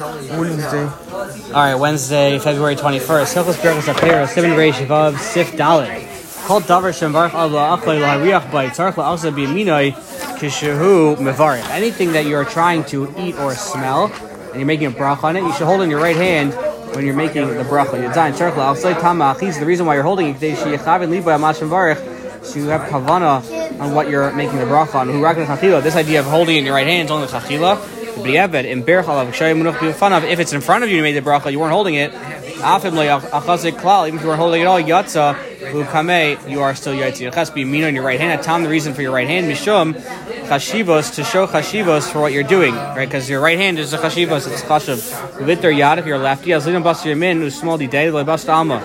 Wednesday. All right, Wednesday, February 21st. Hilchos Berachos Apera, Simon Reish Vav, Sif Dalet. Kol davar shem barach Allah achlei lahariach by tzarich la'asa b'yaminoi kishehu mevarich. Anything that you're trying to eat or smell, and you're making a bracha on it, you should hold in your right hand when you're making the bracha. Yadzayin tzarich la'asay tamach. He's the reason why you're holding it. Today sheyachavin liba amashem barach. So you have kavana on what you're making the bracha on. Who. This idea of holding in your right hand is only chachila. If it's in front of you, you made the bracha. You weren't holding it. Even if you weren't holding it all, yatsa. You are still yatsi. It has to be mina in your right hand. Time, the reason for your right hand mishum chashivos to show chashivos for what you're doing, right? Because your right hand is a chashivos. It's chashiv. Vitter yad if you're lefty. Azlinam bas yamin usmol di day lebas alma.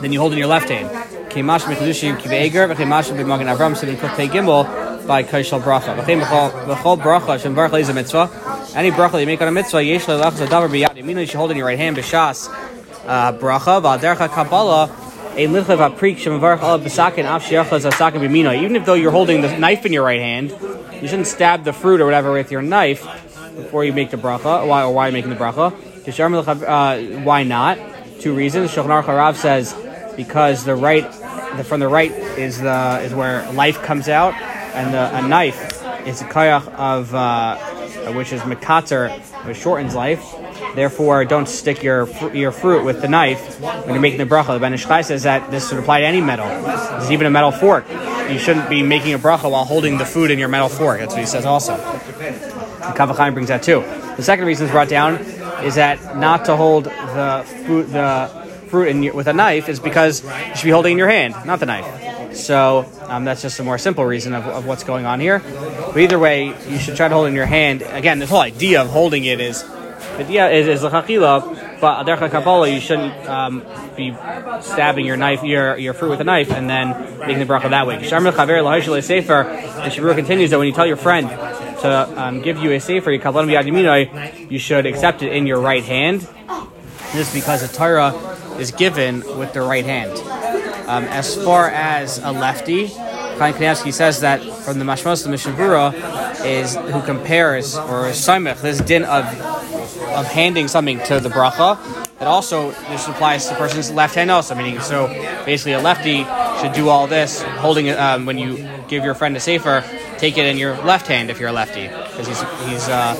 Then you hold in your left hand. Kemash mechlushim kiveger v'kemash b'magen avram sivin kutei gimel by kaishal bracha. B'chol bracha shem barach leiz a mitzvah. Any bracha you make on a mitzvah, yesh le'lach zadavar b'yad. You should hold in your right hand b'shas uh, bracha v'adercha kabbalah a lichlev aprik shemavarach alav b'sakin af sheachaz asakin b'mina. Even if though you're holding the knife in your right hand, you shouldn't stab the fruit or whatever with your knife before you make the bracha. Why or why are you making the bracha? Uh, why not? Two reasons. Shulchan Aruch Harav says because the right, the, from the right is the is where life comes out, and the, a knife is a kayach of uh, which is mekater, which shortens life. Therefore, don't stick your fr- your fruit with the knife when you're making the bracha. The Ben Ish Chai says that this would apply to any metal. This is even a metal fork. You shouldn't be making a bracha while holding the food in your metal fork. That's what he says also. And brings that too. The second reason is brought down is that not to hold the fruit the fruit your, with a knife is because you should be holding in your hand, not the knife. So um, that's just a more simple reason of, of what's going on here. But either way, you should try to hold it in your hand. Again, this whole idea of holding it is the idea is is lechachila, but adercha kabbalah you shouldn't um, be stabbing your knife your your fruit with a knife and then making the bracha that way. Sharmel chaver lahashel sefer. The Shabbat continues that when you tell your friend to um, give you a sefer, you should accept it in your right hand. This is because the Torah is given with the right hand. Um, as far as a lefty, Chaim Kanievsky says that from the Mashmos the Mishnah is who compares or Saimech this din of of handing something to the bracha. It also this applies to the person's left hand also, meaning so basically a lefty should do all this holding it um, when you give your friend a sefer, take it in your left hand if you're a lefty because he's he's uh,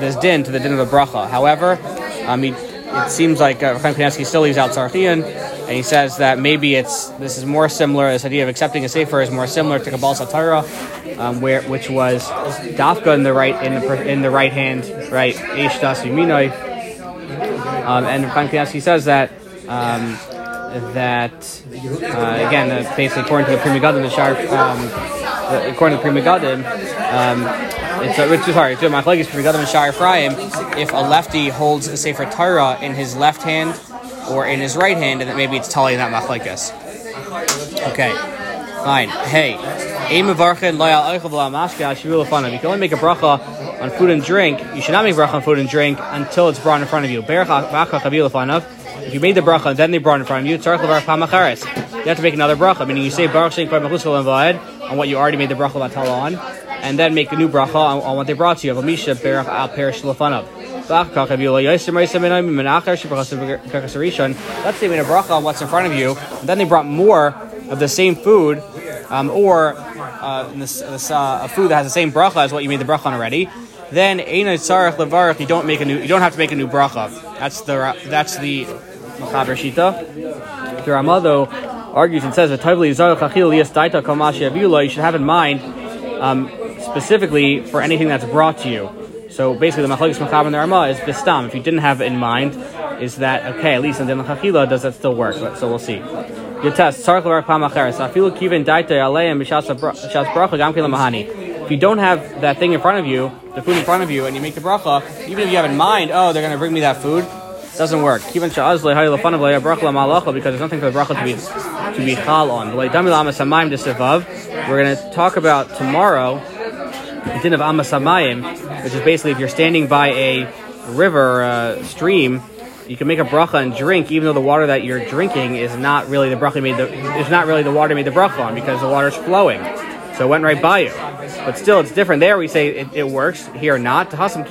this, din to the din of the bracha. However, I mean it seems like uh, Chaim still leaves out Sarchian, and he says that maybe it's this is more similar. This idea of accepting a sefer is more similar to Kabbalah Satara, um, where which was dafka in the right in the in the right hand, right Eish Das Yuminoi, um, and Chaim Kanievsky says that. Um, that uh, again, uh, basically according to the Pri Megadim, the Shar, um, according to the Pri Megadim, um, it's a, it's, sorry, my is Pri Megadim and Shar Ephraim. If a lefty holds a Sefer Torah in his left hand or in his right hand, and then maybe it's telling that machlekes. Okay, fine. Hey, you can only make a bracha on food and drink. You should not make bracha on food and drink until it's brought in front of you. If you made the bracha and then they brought in front of you, you have to make another bracha. Meaning you say Baruch Shem on what you already made the bracha on, and then make a new bracha on, what they brought to you. Amisha Berach Al Perish. Let's say we made a bracha on what's in front of you, and then they brought more of the same food, um, or uh, this, this, uh, a food that has the same bracha as what you made the bracha on already. Then you don't make a new, you don't have to make a new bracha. That's the that's the Machaber Shita. The Rama though argues and says that you should have in mind um, specifically for anything that's brought to you. So basically, the machlokes machaber and the Rama is bistam. If you didn't have it in mind, is that okay? At least in the machila, does that still work? So we'll see. If you don't have that thing in front of you, the food in front of you, and you make the bracha, even if you have in mind, oh, they're going to bring me that food, it doesn't work. Because there's nothing for the bracha to be to be chal on. We're going to talk about tomorrow the din of amasamayim, which is basically if you're standing by a river uh, stream, you can make a bracha and drink, even though the water that you're drinking is not really the bracha made the is not really the water made the bracha on because the water is flowing. So it went right by you. But still, it's different. There we say it, it works. Here, not. Over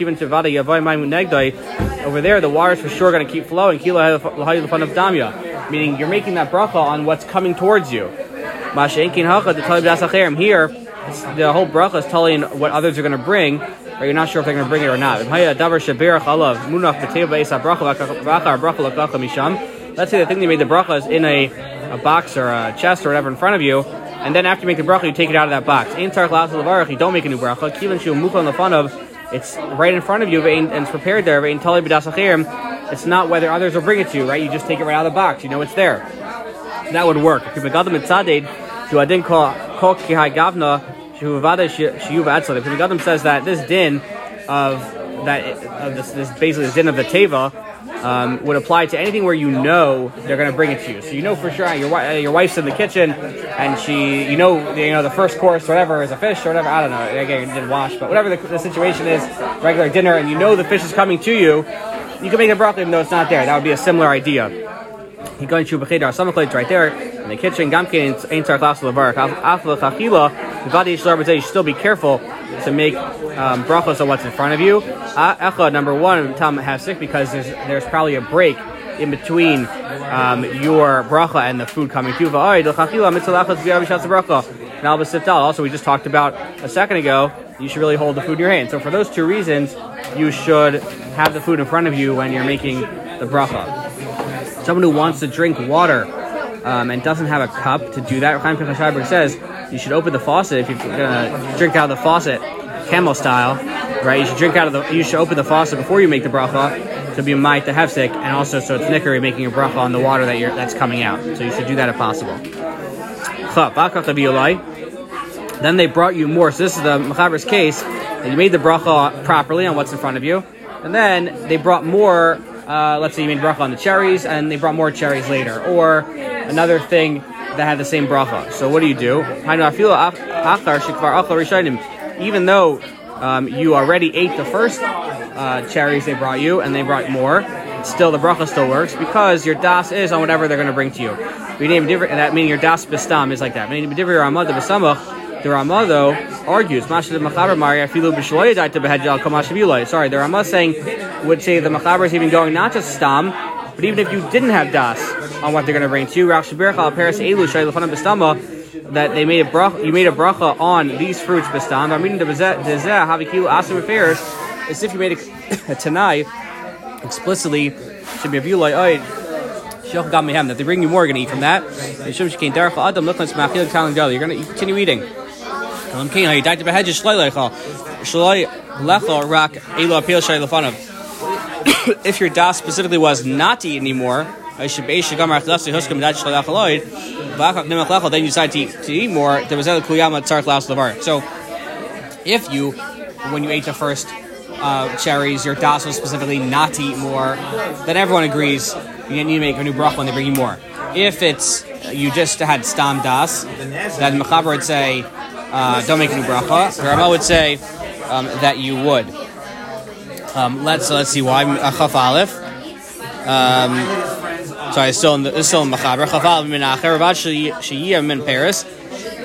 there, the water is for sure going to keep flowing. Meaning, you're making that bracha on what's coming towards you. Here, the whole bracha is telling what others are going to bring, but you're not sure if they're going to bring it or not. Let's say the thing they made the bracha is in a, a box or a chest or whatever in front of you, and then after you make the bracha, you take it out of that box. In you don't make a new bracha. Kivin the fun of it's right in front of you and it's prepared there. It's not whether others will bring it to you, right? You just take it right out of the box. You know it's there. That would work. If I didn't call gavna the Gadim says that this din of that of this, this basically the din of the teva um, would apply to anything where you know they're going to bring it to you. So you know for sure your your wife's in the kitchen and she you know you know the first course whatever is a fish or whatever I don't know again didn't wash but whatever the, the, situation is regular dinner and you know the fish is coming to you you can make a broccoli even though it's not there. That would be a similar idea. He going to right there in the kitchen. Gamkin ain't our class of levarach. Afla chachila. The you should still be careful to make um, brachos on what's in front of you. Echa number one, Tam sick because there's there's probably a break in between um, your bracha and the food coming to you. Also, we just talked about a second ago. You should really hold the food in your hand. So, for those two reasons, you should have the food in front of you when you're making the bracha. Someone who wants to drink water um, and doesn't have a cup to do that, Chaim says you should open the faucet if you're gonna drink out of the faucet, camel style, right? You should drink out of the. You should open the faucet before you make the bracha to be might to hefsek, and also so it's nicker making a bracha on the water that you're that's coming out. So you should do that if possible. Then they brought you more. So this is the mechaber's case. You made the bracha properly on what's in front of you, and then they brought more uh, let's say you made bracha on the cherries, and they brought more cherries later, or another thing that had the same bracha. So what do you do? Even though um, you already ate the first uh, cherries they brought you, and they brought more, still the bracha still works because your das is on whatever they're going to bring to you. That meaning your das bistam is like that. The Rama though argues, Sorry, the Rama saying would say the Machaber is even going not just stam, but even if you didn't have das on what they're going to bring to you, Raf Shabirachal apparis Elu Shailfana Bistama that they made a bracha, you made a bracha on these fruits bestam. I'm reading the havikilu asim affairs as if you made a, a tanai explicitly should be a view like that they bring you more, you're going to eat from that. You're going to continue eating. You're going to. If your das specifically was not to eat anymore, then you decide to eat, to eat more. There was other kuyama tzarch laus levar. So, if you, when you ate the first uh, cherries, your das was specifically not to eat more, then everyone agrees you need to make a new bracha when they bring you more. If it's you just had stam das, then Mechaber would say uh, don't make a new bracha. Rama would say um, that you would. Um, let's let's see why chaf aleph. Um, sorry, still in the, it's still in machaber. Chaf aleph min acher ravad sheyiyah min Paris.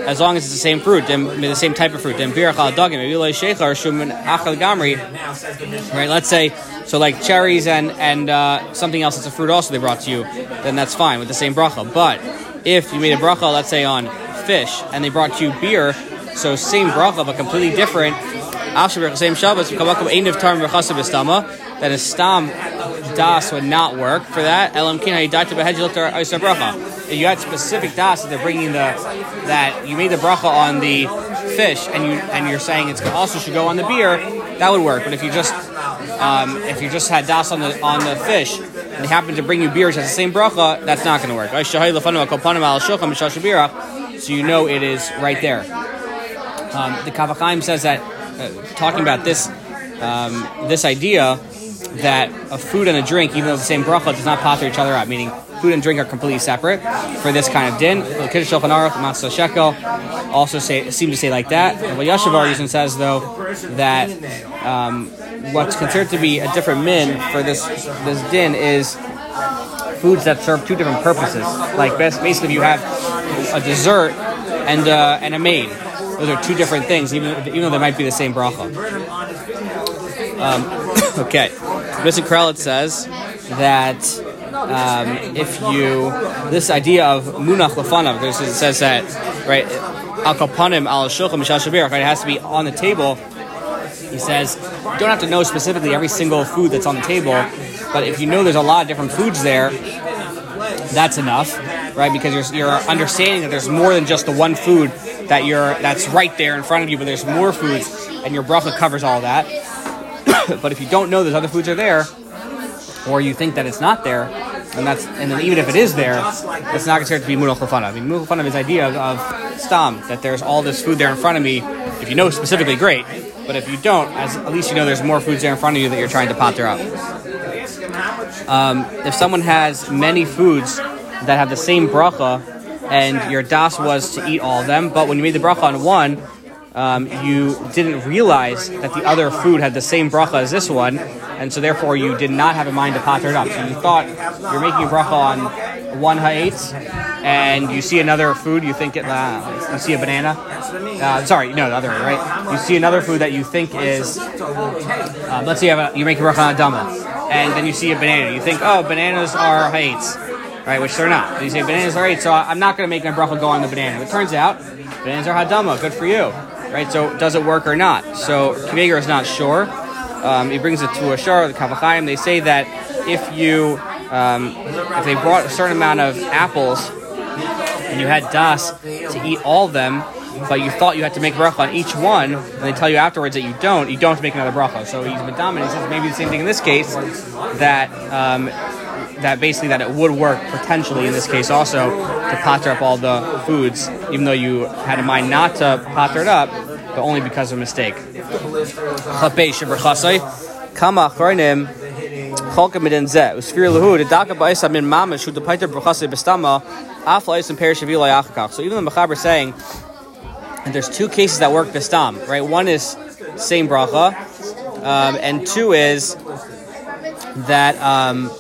As long as it's the same fruit, the same type of fruit. Then birach al dagim maybe achal gamri. Right. Let's say so like cherries and and uh, something else that's a fruit also they brought to you. Then that's fine with the same bracha. But if you made a bracha, let's say on fish, and they brought you beer, so same bracha, but completely different. Same Shabbos, that a stam das would not work for that. If you had specific das that they're bringing the that you made the bracha on the fish and you and you're saying it's also should go on the beer, that would work. But if you just um, if you just had das on the on the fish and they happen to bring you beer which has the same bracha, that's not going to work. So you know it is right there. Um, the Kaf HaChaim says that, uh, talking about this, um, this idea that a food and a drink, even though the same bracha, does not pater each other out, meaning food and drink are completely separate for this kind of din. The Kiddush Shulchan also say, seem to say like that. And what Yashav argues says, though, that um, what's considered to be a different min for this this din is foods that serve two different purposes. Like basically, you have a dessert and uh, and a main those are two different things, even even though they might be the same bracha. Um, okay, Mr. Karelitz says that um, if you this idea of munach lefanav, it says that right al kapanim al shulchan mishal shabir? It has to be on the table. He says you don't have to know specifically every single food that's on the table, but if you know there's a lot of different foods there, that's enough, right? Because you're, you're understanding that there's more than just the one food that you're that's right there in front of you, but there's more foods, and your bracha covers all that. but if you don't know those other foods are there, or you think that it's not there, and that's and then even if it is there, it's not considered to be mudal chafana. I mean, mudal chafana is idea of, of stam that there's all this food there in front of me. If you know specifically, great. But if you don't, as, at least you know there's more foods there in front of you that you're trying to potter up. Um, if someone has many foods that have the same bracha, and your das was to eat all of them, but when you made the bracha on one, um, you didn't realize that the other food had the same bracha as this one, and so therefore you did not have a mind to pater it up. So you thought you're making a bracha on one ha'etz, and you see another food, you think it, uh, you see a banana. Uh, sorry, no, the other way, right? You see another food that you think is, uh, let's say you, have a, you make a bracha on a dama, and then you see a banana. You think, oh, bananas are ha'etz right? Which they're not. You say bananas are eight, so I'm not going to make my bracha go on the banana. It turns out bananas are hadama, good for you, right? So does it work or not? So Kiveger is not sure. Um, he brings it to a shar, the Kaf HaChaim. They say that if you um, if they brought a certain amount of apples and you had das to eat all of them, but you thought you had to make bracha on each one, and they tell you afterwards that you don't, you don't have to make another bracha. So he's and he says maybe the same thing in this case, that um, that basically that it would work potentially in this case also to potter up all the foods, even though you had in mind not to potter it up, but only because of a mistake. So even the Mechaber saying that there's two cases that work bestam, right? One is same bracha, um, and two is that um,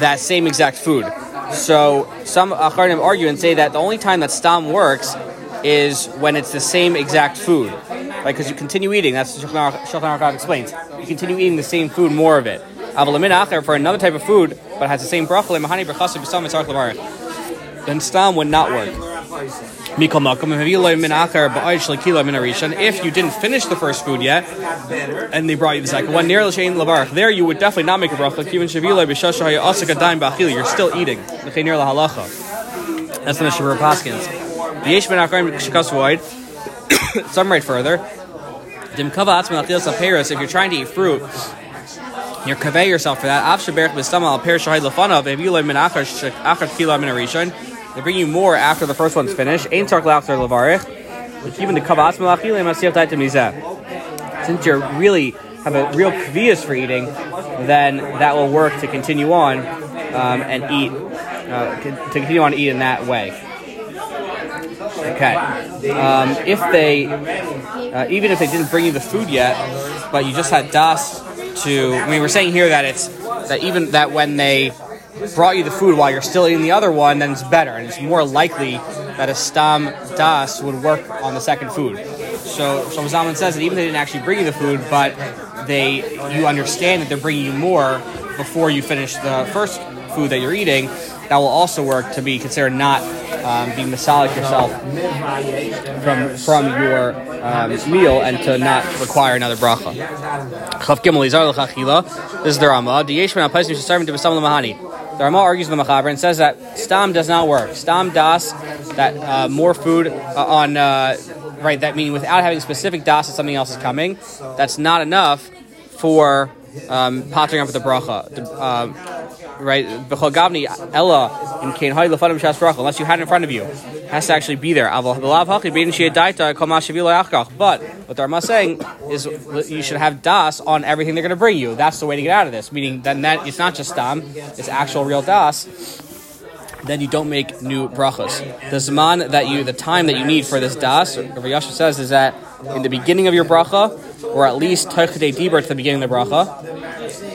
that same exact food. So some acharnim argue and say that the only time that stam works is when it's the same exact food, right? Because you continue eating. That's what Shulchan Aruch explains. You continue eating the same food, more of it. Avalamin for another type of food, but has the same bracha lemahani berchasu b'sam Then stam would not work. If you didn't finish the first food yet, and they brought you the second one, near l'shein lavarach, there you would definitely not make a bracha. Even shavila b'shashah asik daim b'achil, you're still eating. L'chein near lahalacha. That's the Mishnah Paskins. Yesh ben akarim shikasvoid. Some right further. Dim kava atzman achil saperis. If you're trying to eat fruit, you're convey yourself for that. Av sheberich b'stama al per shahid lefanav. If you live min achar kila min. They bring you more after the first one's finished. Ain't tark la'achar levarich. Even the kavas malachilim asiyat taitim mizeh. Since you really have a real kvias for eating, then that will work to continue on um, and eat, uh, to continue on to eat in that way. Okay. Um, if they, uh, even if they didn't bring you the food yet, but you just had das to, I mean, we're saying here that it's that even that when they brought you the food while you're still eating the other one, then it's better, and it's more likely that a stam das would work on the second food. So, so Zaman says that even they didn't actually bring you the food, but they, you understand that they're bringing you more before you finish the first food that you're eating, that will also work to be considered not um, being masalik yourself from from your um, meal and to not require another bracha. This is the Rama. The Rama argues with the Machaber and says that stam does not work. Stam das, that uh, more food uh, on, uh, right, that meaning without having specific das that something else is coming, that's not enough for um, pottering up with the bracha. The, um, right? Gavni Ella in Kain Lefanim Shas Bracha, unless you had it in front of you, it has to actually be there. But what the Rama is saying is you should have das on everything they're going to bring you. That's the way to get out of this. Meaning then that it's not just stam, it's actual real das then you don't make new brachas. The zman that you, the time that you need for this das, Rav Yasha says, is that in the beginning of your bracha, or at least toichdei dibur at the beginning of the bracha.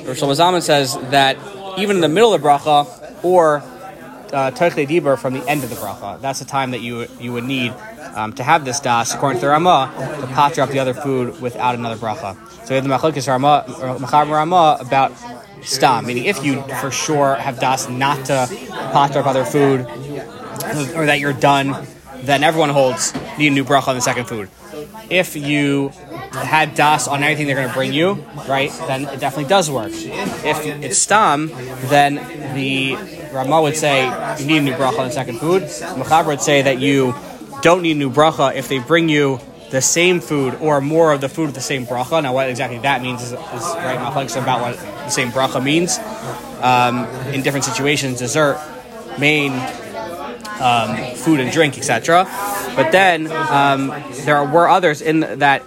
Rav Shlomo says that even in the middle of the bracha, or uh, Dibur from the end of the bracha. That's the time that you you would need um, to have this das, according to the Ramah, to patra up the other food without another bracha. So we have the Machlokes Ramah, Ramah about stam, meaning if you for sure have das not to patra up other food, or that you're done, then everyone holds need a new bracha on the second food. If you had das on anything they're going to bring you, right, then it definitely does work. If it's stam, then the Ramah would say you need a new bracha on second food. Machaber would say that you don't need a new bracha if they bring you the same food or more of the food with the same bracha. Now, what exactly that means is, is right. Machlekes about what the same bracha means um, in different situations. Dessert, main, um, food and drink, etc. But then um, there were others in that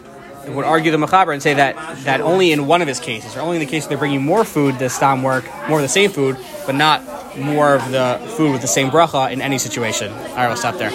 would argue the Machaber and say that that only in one of his cases, or only in the case they're bringing more food, does stam work, more of the same food, but not more of the food with the same bracha in any situation. All right, we'll stop there.